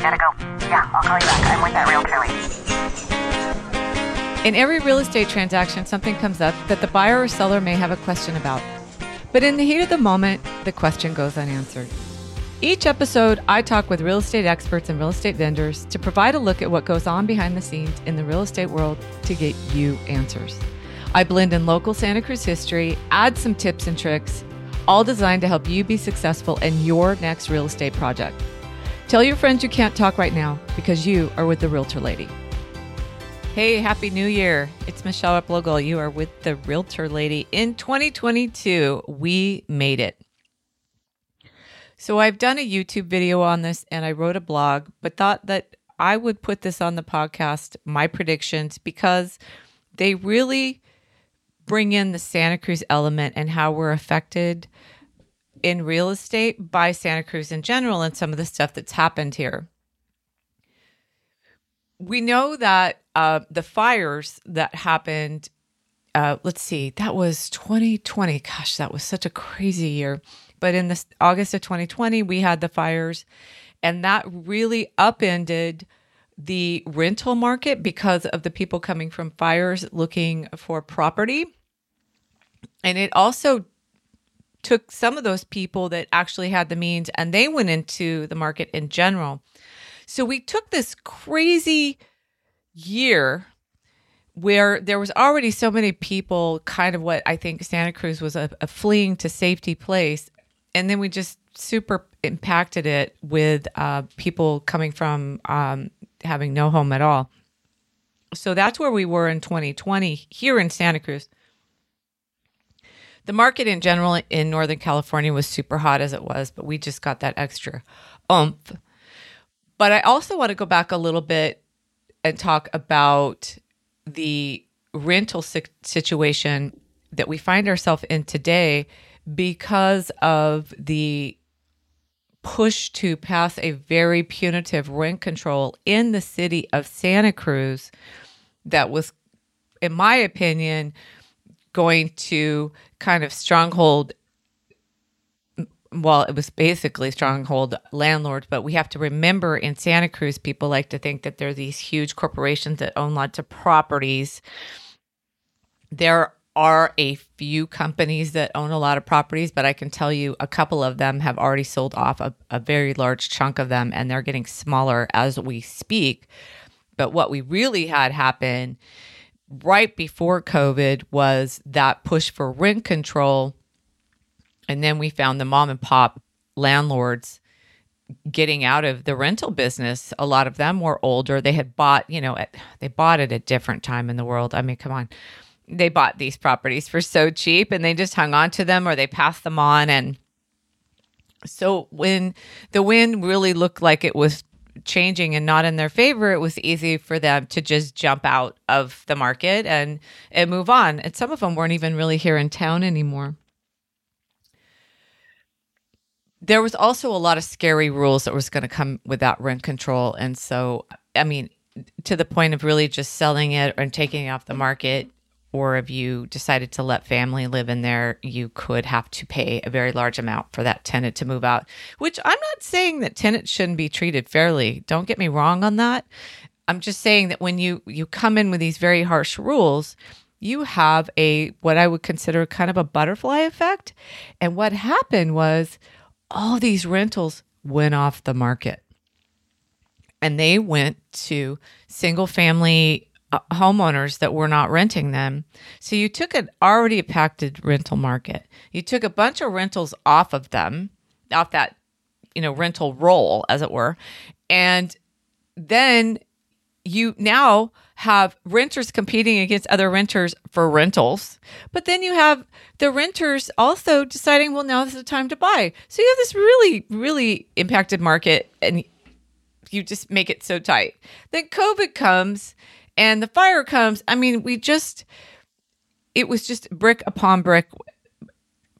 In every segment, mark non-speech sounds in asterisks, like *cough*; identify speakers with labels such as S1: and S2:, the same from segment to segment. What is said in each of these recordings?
S1: Gotta go. Yeah, I'll call you back. I'm with that realtor lady.
S2: In every real estate transaction, something comes up that the buyer or seller may have a question about. But in the heat of the moment, the question goes unanswered. Each episode, I talk with real estate experts and real estate vendors to provide a look at what goes on behind the scenes in the real estate world to get you answers. I blend in local Santa Cruz history, add some tips and tricks, all designed to help you be successful in your next real estate project. Tell your friends you can't talk right now because you are with the Realtor Lady. Hey, Happy New Year. It's Michelle Replogle. You are with the Realtor Lady. In 2022, we made it. So I've done a YouTube video on this and I wrote a blog, but thought that I would put this on the podcast, my predictions, because they really bring in the Santa Cruz element and how we're affected in real estate by Santa Cruz in general and some of the stuff that's happened here. We know that uh, the fires that happened, uh, let's see, that was 2020. Gosh, that was such a crazy year. But in this August of 2020, we had the fires, and that really upended the rental market because of the people coming from fires looking for property. And it also took some of those people that actually had the means and they went into the market in general. So we took this crazy year where there was already so many people kind of what I think Santa Cruz was a, a fleeing to safety place and then we just super impacted it with uh, people coming from um, having no home at all. So that's where we were in 2020 here in Santa Cruz. The market in general in Northern California was super hot as it was, but we just got that extra oomph. But I also want to go back a little bit and talk about the rental situation that we find ourselves in today because of the push to pass a very punitive rent control in the city of Santa Cruz that was, in my opinion, going to kind of stronghold. Well, it was basically stronghold landlords, but we have to remember in Santa Cruz, people like to think that there are these huge corporations that own lots of properties. There are a few companies that own a lot of properties, but I can tell you a couple of them have already sold off a, a, very large chunk of them and they're getting smaller as we speak. But what we really had happen right before COVID was that push for rent control. And then we found the mom and pop landlords getting out of the rental business. A lot of them were older. They had bought, you know, at, they bought it at a different time in the world. I mean, come on they bought these properties for so cheap and they just hung on to them or they passed them on and so when the wind really looked like it was changing and not in their favor, it was easy for them to just jump out of the market and and move on. And some of them weren't even really here in town anymore. There was also a lot of scary rules that was going to come without rent control, and so I mean, to the point of really just selling it and taking it off the market or if you decided to let family live in there, you could have to pay a very large amount for that tenant to move out, which I'm not saying that tenants shouldn't be treated fairly. Don't get me wrong on that. I'm just saying that when you you come in with these very harsh rules, you have a what I would consider kind of a butterfly effect. And what happened was all these rentals went off the market. And they went to single family Uh, homeowners that were not renting them. So you took an already impacted rental market. You took a bunch of rentals off of them, off that, you know, rental roll, as it were. And then you now have renters competing against other renters for rentals. But then you have the renters also deciding, well, now is the time to buy. So you have this really, really impacted market and you just make it so tight. Then COVID comes and the fire comes. I mean, we just, it was just brick upon brick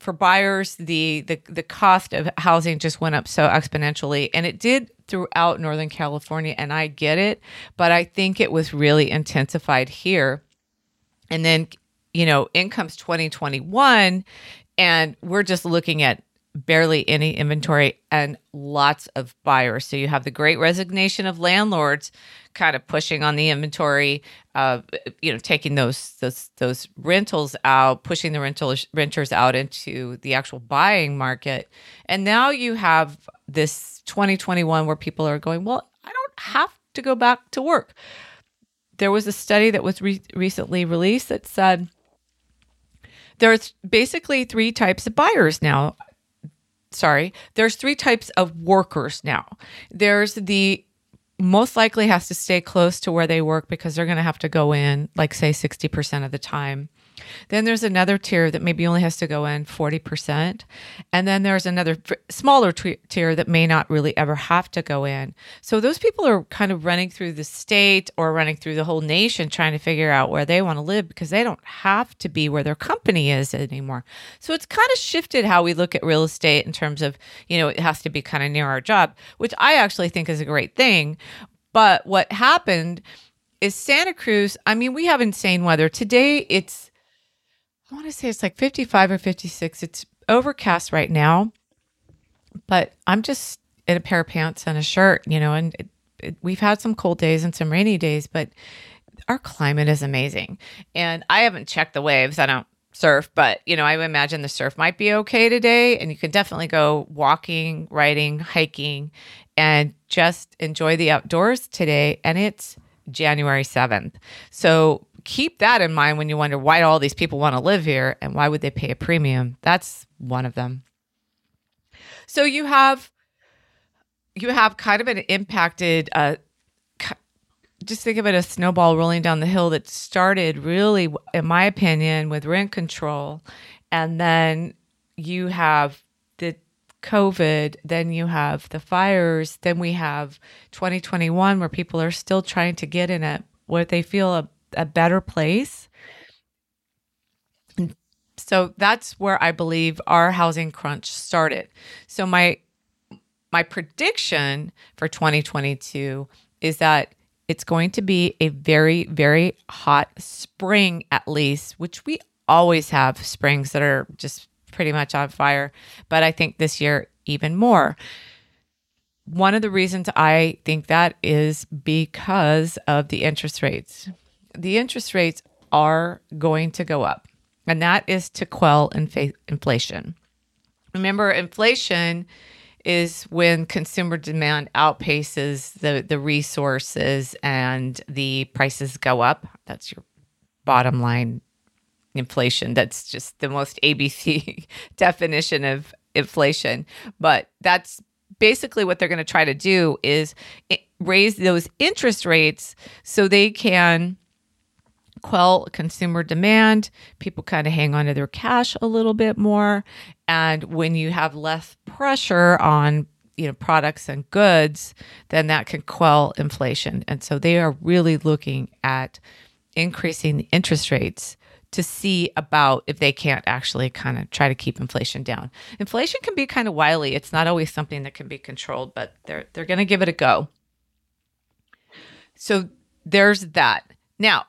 S2: for buyers. The, the, the cost of housing just went up so exponentially. And it did throughout Northern California. And I get it, but I think it was really intensified here. And then, you know, incomes 2021, and we're just looking at barely any inventory and lots of buyers. So you have the great resignation of landlords kind of pushing on the inventory, uh, you know, taking those those those rentals out, pushing the rentals renters out into the actual buying market. And now you have this 2021 where people are going, well, I don't have to go back to work. There was a study that was re- recently released that said there's basically three types of buyers now. Sorry, there's three types of workers now. There's the most likely has to stay close to where they work because they're going to have to go in, like, say, 60% of the time. Then there's another tier that maybe only has to go in 40%. And then there's another smaller t- tier that may not really ever have to go in. So those people are kind of running through the state or running through the whole nation trying to figure out where they want to live because they don't have to be where their company is anymore. So it's kind of shifted how we look at real estate in terms of, you know, it has to be kind of near our job, which I actually think is a great thing. But what happened is Santa Cruz, I mean, we have insane weather. Today it's I want to say it's like 55 or 56. It's overcast right now, but I'm just in a pair of pants and a shirt, you know, and it, it, we've had some cold days and some rainy days, but our climate is amazing. And I haven't checked the waves. I don't surf, but you know, I imagine the surf might be okay today and you can definitely go walking, riding, hiking and just enjoy the outdoors today and it's January 7th. So keep that in mind when you wonder why all these people want to live here and why would they pay a premium. That's one of them. So you have you have kind of an impacted uh just think of it as a snowball rolling down the hill that started really in my opinion with rent control and then you have the covid then you have the fires then we have 2021 where people are still trying to get in it what they feel a better place. So that's where I believe our housing crunch started. So my my prediction for 2022 is that it's going to be a very very hot spring at least, which we always have springs that are just pretty much on fire, but I think this year even more. One of the reasons I think that is because of the interest rates the interest rates are going to go up, and that is to quell infa- inflation. Remember, inflation is when consumer demand outpaces the, the resources and the prices go up. That's your bottom line inflation. That's just the most ABC *laughs* definition of inflation. But that's basically what they're going to try to do is eh, raise those interest rates so they can quell consumer demand. People kind of hang on to their cash a little bit more. And when you have less pressure on you know products and goods, then that can quell inflation. And so they are really looking at increasing interest rates to see about if they can't actually kind of try to keep inflation down. Inflation can be kind of wily. It's not always something that can be controlled, but they're they're going to give it a go. So there's that. Now,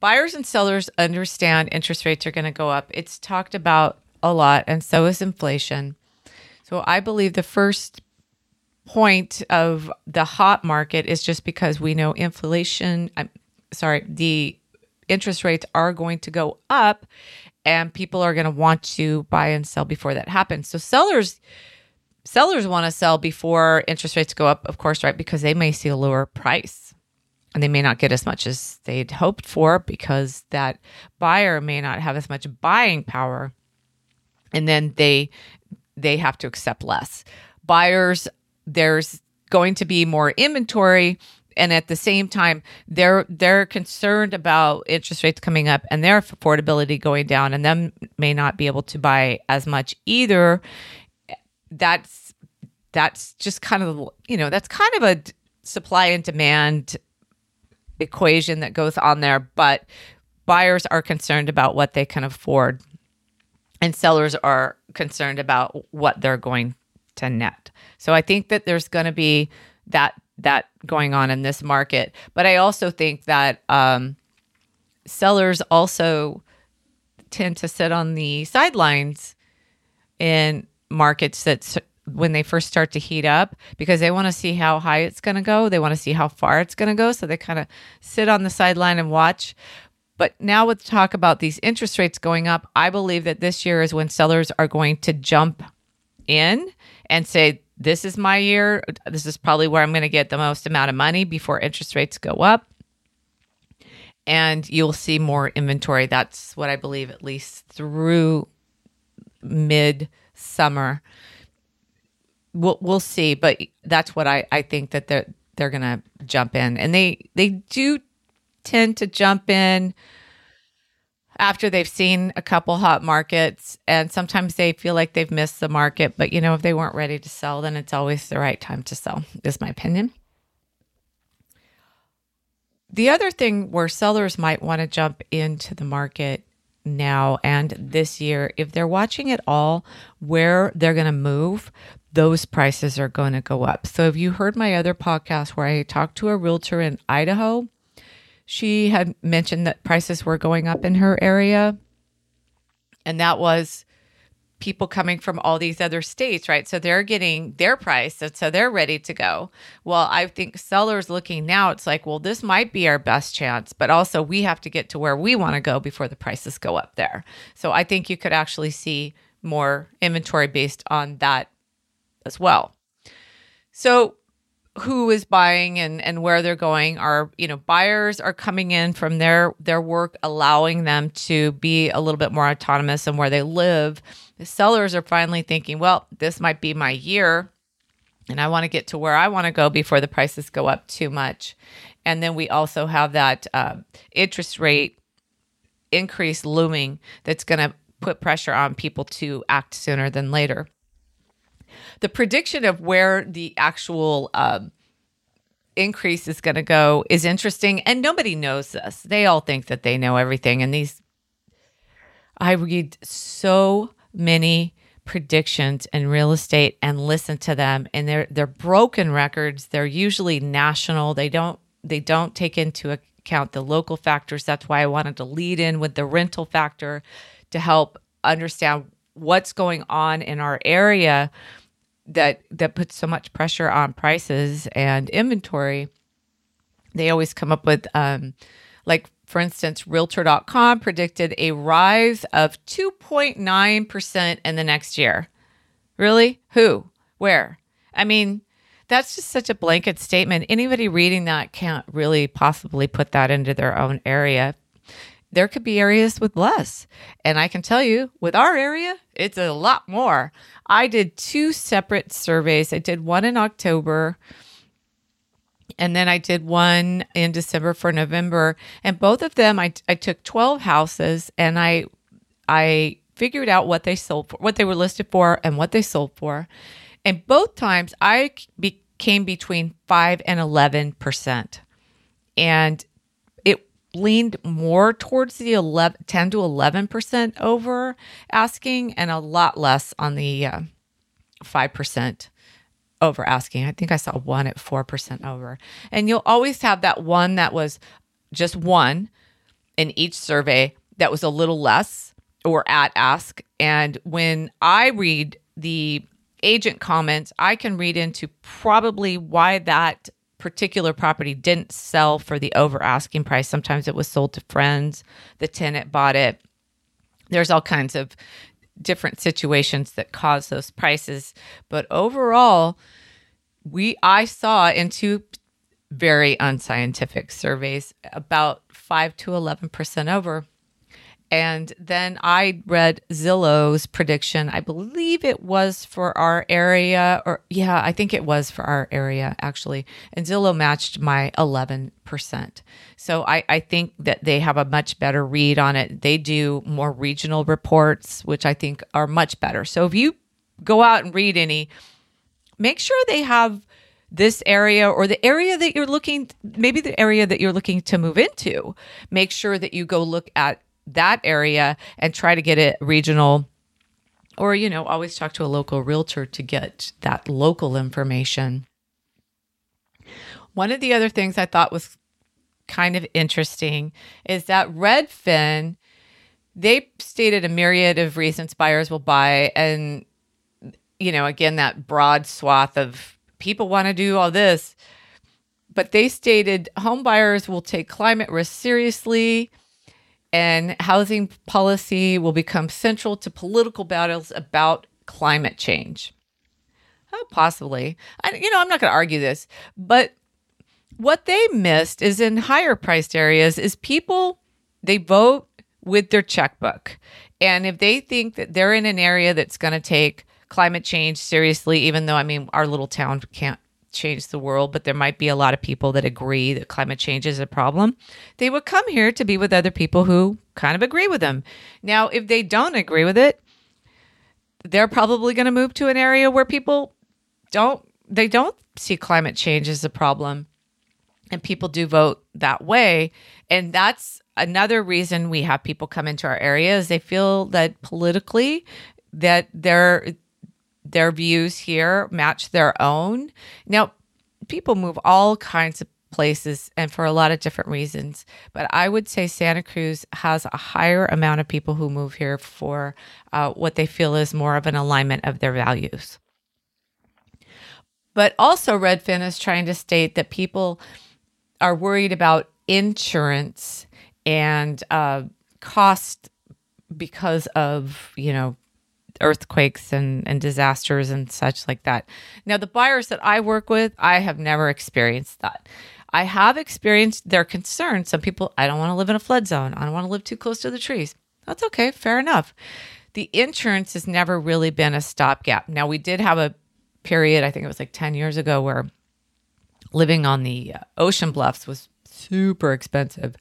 S2: buyers and sellers understand interest rates are going to go up. It's talked about a lot, and so is inflation. So I believe the first point of the hot market is just because we know inflation, I'm sorry, the interest rates are going to go up and people are going to want to buy and sell before that happens. So sellers sellers want to sell before interest rates go up, of course, right? Because they may see a lower price and they may not get as much as they'd hoped for because that buyer may not have as much buying power and then they they have to accept less. Buyers there's going to be more inventory and at the same time they're they're concerned about interest rates coming up and their affordability going down and them may not be able to buy as much either. That's that's just kind of you know that's kind of a supply and demand equation that goes on there, but buyers are concerned about what they can afford and sellers are concerned about what they're going to net. So I think that there's going to be that that going on in this market, but I also think that um, sellers also tend to sit on the sidelines in markets that when they first start to heat up because they want to see how high it's going to go. They want to see how far it's going to go. So they kind of sit on the sideline and watch. But now with talk about these interest rates going up, I believe that this year is when sellers are going to jump in and say, this is my year. This is probably where I'm going to get the most amount of money before interest rates go up. And you'll see more inventory. That's what I believe, at least through mid summer. We'll we'll see, but that's what I, I think that they're they're gonna jump in. And they they do tend to jump in after they've seen a couple hot markets and sometimes they feel like they've missed the market but you know if they weren't ready to sell then it's always the right time to sell is my opinion the other thing where sellers might want to jump into the market now and this year if they're watching it all where they're going to move those prices are going to go up so have you heard my other podcast where i talked to a realtor in idaho she had mentioned that prices were going up in her area. And that was people coming from all these other states, right? So they're getting their price. And So they're ready to go. Well, I think sellers looking now, it's like, well, this might be our best chance, but also we have to get to where we want to go before the prices go up there. So I think you could actually see more inventory based on that as well. So who is buying and and where they're going are you know buyers are coming in from their their work allowing them to be a little bit more autonomous and where they live. The sellers are finally thinking well this might be my year and i want to get to where i want to go before the prices go up too much. And then we also have that uh, interest rate increase looming that's going to put pressure on people to act sooner than later the prediction of where the actual uh, increase is going to go is interesting, and nobody knows this. They all think that they know everything, and these. I read so many predictions in real estate and listen to them, and they're they're broken records. They're usually national. They don't they don't take into account the local factors. That's why I wanted to lead in with the rental factor to help understand what's going on in our area that that puts so much pressure on prices and inventory they always come up with um like for instance realtor.com predicted a rise of 2.9% in the next year. Really? Who? Where? I mean that's just such a blanket statement. Anybody reading that can't really possibly put that into their own area there could be areas with less. And I can tell you, with our area, it's a lot more. I did two separate surveys. I did one in October and then I did one in December for November. And both of them, I, I took 12 houses and I, I figured out what they sold for, what they were listed for and what they sold for. And both times I became between 5 and 11%. And leaned more towards the 11, 10 to 11% over asking and a lot less on the uh, 5% over asking. I think I saw one at 4% over. And you'll always have that one that was just one in each survey that was a little less or at ask. And when I read the agent comments, I can read into probably why that particular property didn't sell for the over asking price. Sometimes it was sold to friends, the tenant bought it. There's all kinds of different situations that cause those prices, but overall, we I saw in two very unscientific surveys about 5 to 11% over and then I read Zillow's prediction. I believe it was for our area, or yeah, I think it was for our area actually. And Zillow matched my 11%. So I, I think that they have a much better read on it. They do more regional reports, which I think are much better. So if you go out and read any, make sure they have this area or the area that you're looking maybe the area that you're looking to move into make sure that you go look at that area and try to get it regional. Or you know always talk to a local realtor to get that local information. One of the other things i thought was kind of interesting is that redfin they stated a myriad of reasons buyers will buy and you know, again, that broad swath of people want to do all this. But they stated home buyers will take climate risk seriously and housing policy will become central to political battles about climate change. Oh, possibly. I, you know, I'm not going to argue this, but what they missed is in higher priced areas is people they vote with their checkbook. And if they think that they're in an area that's going to take climate change seriously, even though I mean our little town can't change the world, but there might be a lot of people that agree that climate change is a problem, they would come here to be with other people who kind of agree with them. Now, if they don't agree with it, they're probably going to move to an area where people don't they don't see climate change as a problem and people do vote that way and that's another reason we have people come into our area is they feel that politically that their their views here match their own. Now people move all kinds of places and for a lot of different reasons but i would say santa cruz has a higher amount of people who move here for uh, what they feel is more of an alignment of their values. But also redfin is trying to state that people are worried about insurance and uh, cost because of you know earthquakes and, and disasters and such like that. Now, the buyers that I work with, I have never experienced that. I have experienced their concern. Some people, I don't want to live in a flood zone. I don't want to live too close to the trees. That's okay. Fair enough. The insurance has never really been a stopgap. Now, we did have a period, I think it was like 10 years ago, where living on the uh, ocean bluffs was super expensive.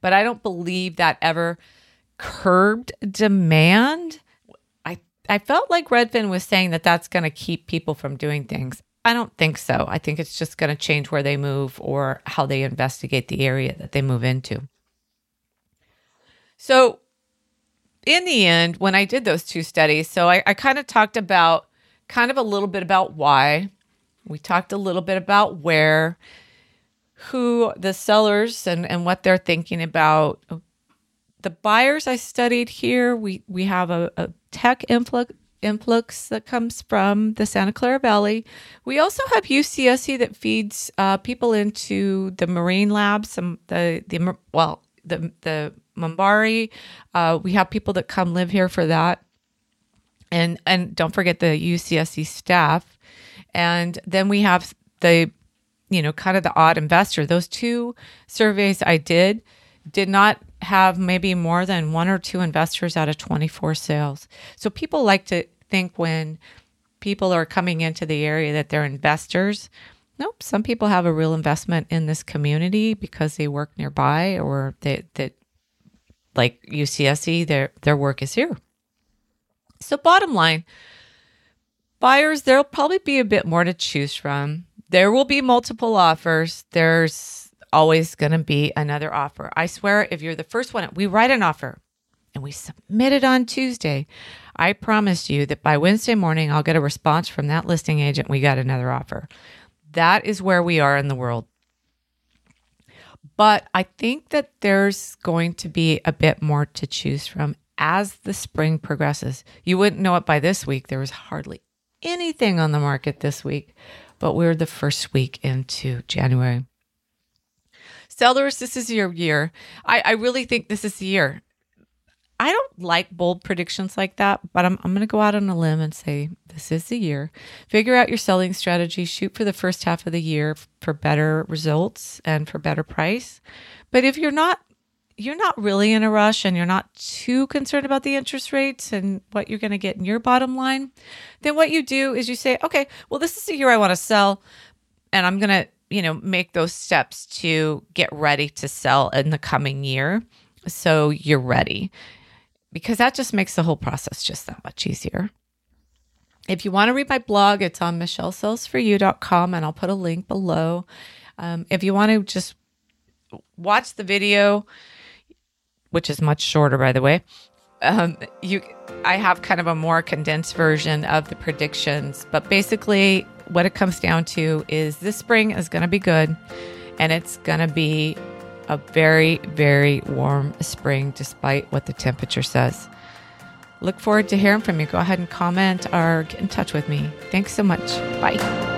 S2: But I don't believe that ever curbed demand. I felt like Redfin was saying that that's going to keep people from doing things. I don't think so. I think it's just going to change where they move or how they investigate the area that they move into. So, in the end, when I did those two studies, so I, I kind of talked about kind of a little bit about why. We talked a little bit about where, who the sellers and, and what they're thinking about. The buyers I studied here, we, we have a, a tech influx, influx that comes from the Santa Clara Valley. We also have UCSC that feeds uh, people into the marine labs, some the the well the the MBARI. Uh, we have people that come live here for that and and don't forget the UCSC staff. And then we have the you know kind of the odd investor. Those two surveys I did did not have maybe more than one or two investors out of 24 sales. So people like to think when people are coming into the area that they're investors. Nope, some people have a real investment in this community because they work nearby or they that like UCSC their their work is here. So, bottom line, buyers, there'll probably be a bit more to choose from. There will be multiple offers. There's always going to be another offer. I swear, if you're the first one, we write an offer and we submit it on Tuesday. I promise you that by Wednesday morning, I'll get a response from that listing agent. We got another offer. That is where we are in the world. But I think that there's going to be a bit more to choose from as the spring progresses. You wouldn't know it by this week. There was hardly anything on the market this week, but we're the first week into January. Sellers, this is your year. I, I really think this is the year. I don't like bold predictions like that, but I'm, I'm going to go out on a limb and say this is the year. Figure out your selling strategy, shoot for the first half of the year for better results and for better price. But if you're not you're not really in a rush and you're not too concerned about the interest rates and what you're going to get in your bottom line, then what you do is you say, okay, well, this is the year I want to sell, and I'm going to, you know, make those steps to get ready to sell in the coming year. So you're ready because that just makes the whole process just that much easier. If you want to read my blog, it's on michellesellsforyou.com and I'll put a link below. Um, if you want to just watch the video, which is much shorter, by the way. Um, you, I have kind of a more condensed version of the predictions, but basically, what it comes down to is this spring is going to be good, and it's going to be a very, very warm spring, despite what the temperature says. look forward to hearing from you. Go ahead and comment or get in touch with me. Thanks so much. Bye.